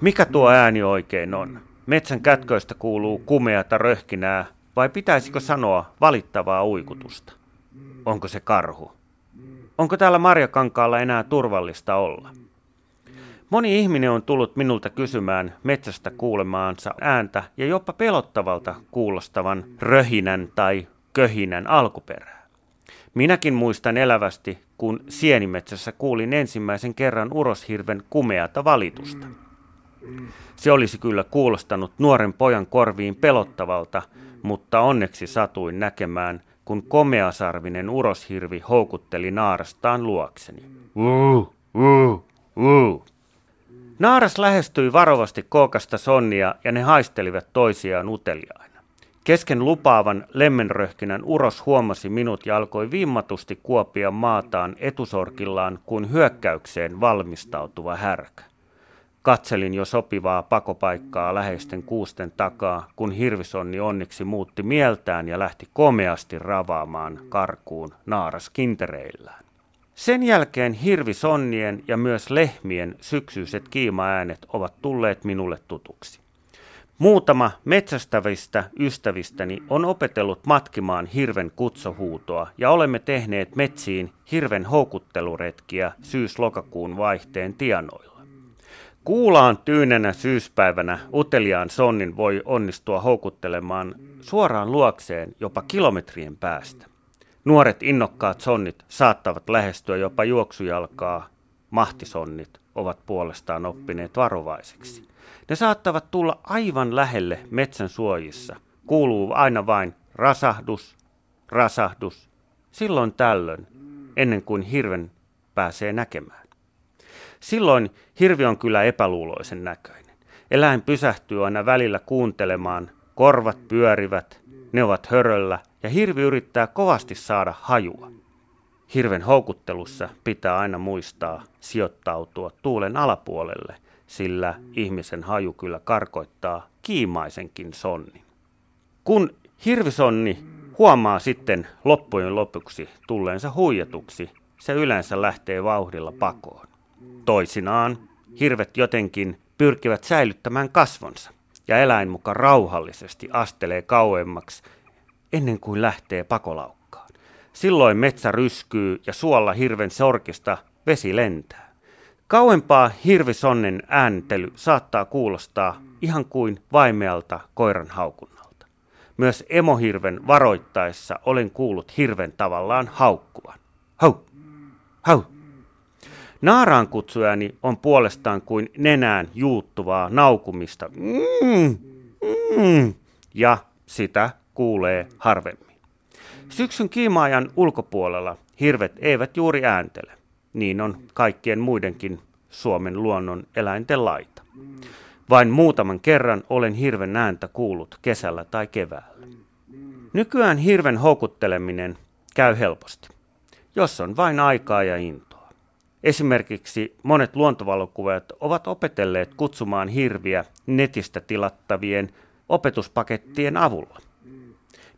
Mikä tuo ääni oikein on? Metsän kätköistä kuuluu kumeata röhkinää, vai pitäisikö sanoa valittavaa uikutusta? Onko se karhu? Onko täällä Marjakankaalla enää turvallista olla? Moni ihminen on tullut minulta kysymään metsästä kuulemaansa ääntä ja jopa pelottavalta kuulostavan röhinän tai köhinän alkuperää. Minäkin muistan elävästi, kun sienimetsässä kuulin ensimmäisen kerran uroshirven kumeata valitusta. Se olisi kyllä kuulostanut nuoren pojan korviin pelottavalta, mutta onneksi satuin näkemään, kun komeasarvinen uroshirvi houkutteli naarastaan luokseni. Uu, uu, uu. Naaras lähestyi varovasti kookasta sonnia ja ne haistelivat toisiaan uteliaina. Kesken lupaavan lemmenröhkinän uros huomasi minut ja alkoi vimmatusti kuopia maataan etusorkillaan kuin hyökkäykseen valmistautuva härkä. Katselin jo sopivaa pakopaikkaa läheisten kuusten takaa, kun hirvisonni onneksi muutti mieltään ja lähti komeasti ravaamaan karkuun naaras kintereillään. Sen jälkeen hirvisonnien ja myös lehmien syksyiset kiimaäänet ovat tulleet minulle tutuksi. Muutama metsästävistä ystävistäni on opetellut matkimaan hirven kutsohuutoa ja olemme tehneet metsiin hirven houkutteluretkiä syys-lokakuun vaihteen tienoilla. Kuulaan tyynenä syyspäivänä uteliaan sonnin voi onnistua houkuttelemaan suoraan luokseen jopa kilometrien päästä. Nuoret innokkaat sonnit saattavat lähestyä jopa juoksujalkaa, mahtisonnit ovat puolestaan oppineet varovaiseksi. Ne saattavat tulla aivan lähelle metsän suojissa. Kuuluu aina vain rasahdus, rasahdus, silloin tällöin, ennen kuin hirven pääsee näkemään. Silloin hirvi on kyllä epäluuloisen näköinen. Eläin pysähtyy aina välillä kuuntelemaan, korvat pyörivät, ne ovat höröllä ja hirvi yrittää kovasti saada hajua. Hirven houkuttelussa pitää aina muistaa sijoittautua tuulen alapuolelle, sillä ihmisen haju kyllä karkoittaa kiimaisenkin sonnin. Kun hirvisonni huomaa sitten loppujen lopuksi tulleensa huijatuksi, se yleensä lähtee vauhdilla pakoon. Toisinaan hirvet jotenkin pyrkivät säilyttämään kasvonsa ja eläin mukaan rauhallisesti astelee kauemmaksi ennen kuin lähtee pakolaukkaan. Silloin metsä ryskyy ja suolla hirven sorkista vesi lentää. Kauempaa hirvisonnen ääntely saattaa kuulostaa ihan kuin vaimealta koiran haukunnalta. Myös emohirven varoittaessa olen kuullut hirven tavallaan haukkuvan. Hau, hau. Naaraan kutsujani on puolestaan kuin nenään juuttuvaa naukumista. Mm, mm, ja sitä kuulee harvemmin. Syksyn kiimaajan ulkopuolella hirvet eivät juuri ääntele. Niin on kaikkien muidenkin Suomen luonnon eläinten laita. Vain muutaman kerran olen hirven ääntä kuullut kesällä tai keväällä. Nykyään hirven houkutteleminen käy helposti, jos on vain aikaa ja intoa. Esimerkiksi monet luontovalokuvajat ovat opetelleet kutsumaan hirviä netistä tilattavien opetuspakettien avulla.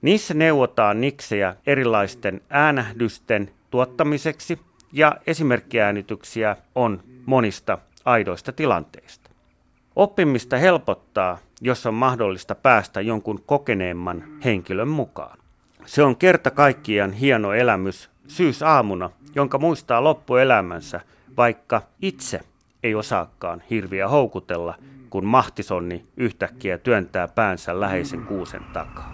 Niissä neuvotaan niksejä erilaisten äänähdysten tuottamiseksi ja esimerkkiäänityksiä on monista aidoista tilanteista. Oppimista helpottaa, jos on mahdollista päästä jonkun kokeneemman henkilön mukaan. Se on kerta kaikkiaan hieno elämys syysaamuna, jonka muistaa loppuelämänsä, vaikka itse ei osaakaan hirviä houkutella, kun mahtisonni yhtäkkiä työntää päänsä läheisen kuusen takaa.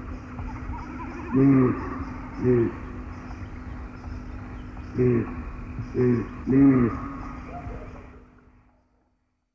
Liz, Liz, Liz, Liz,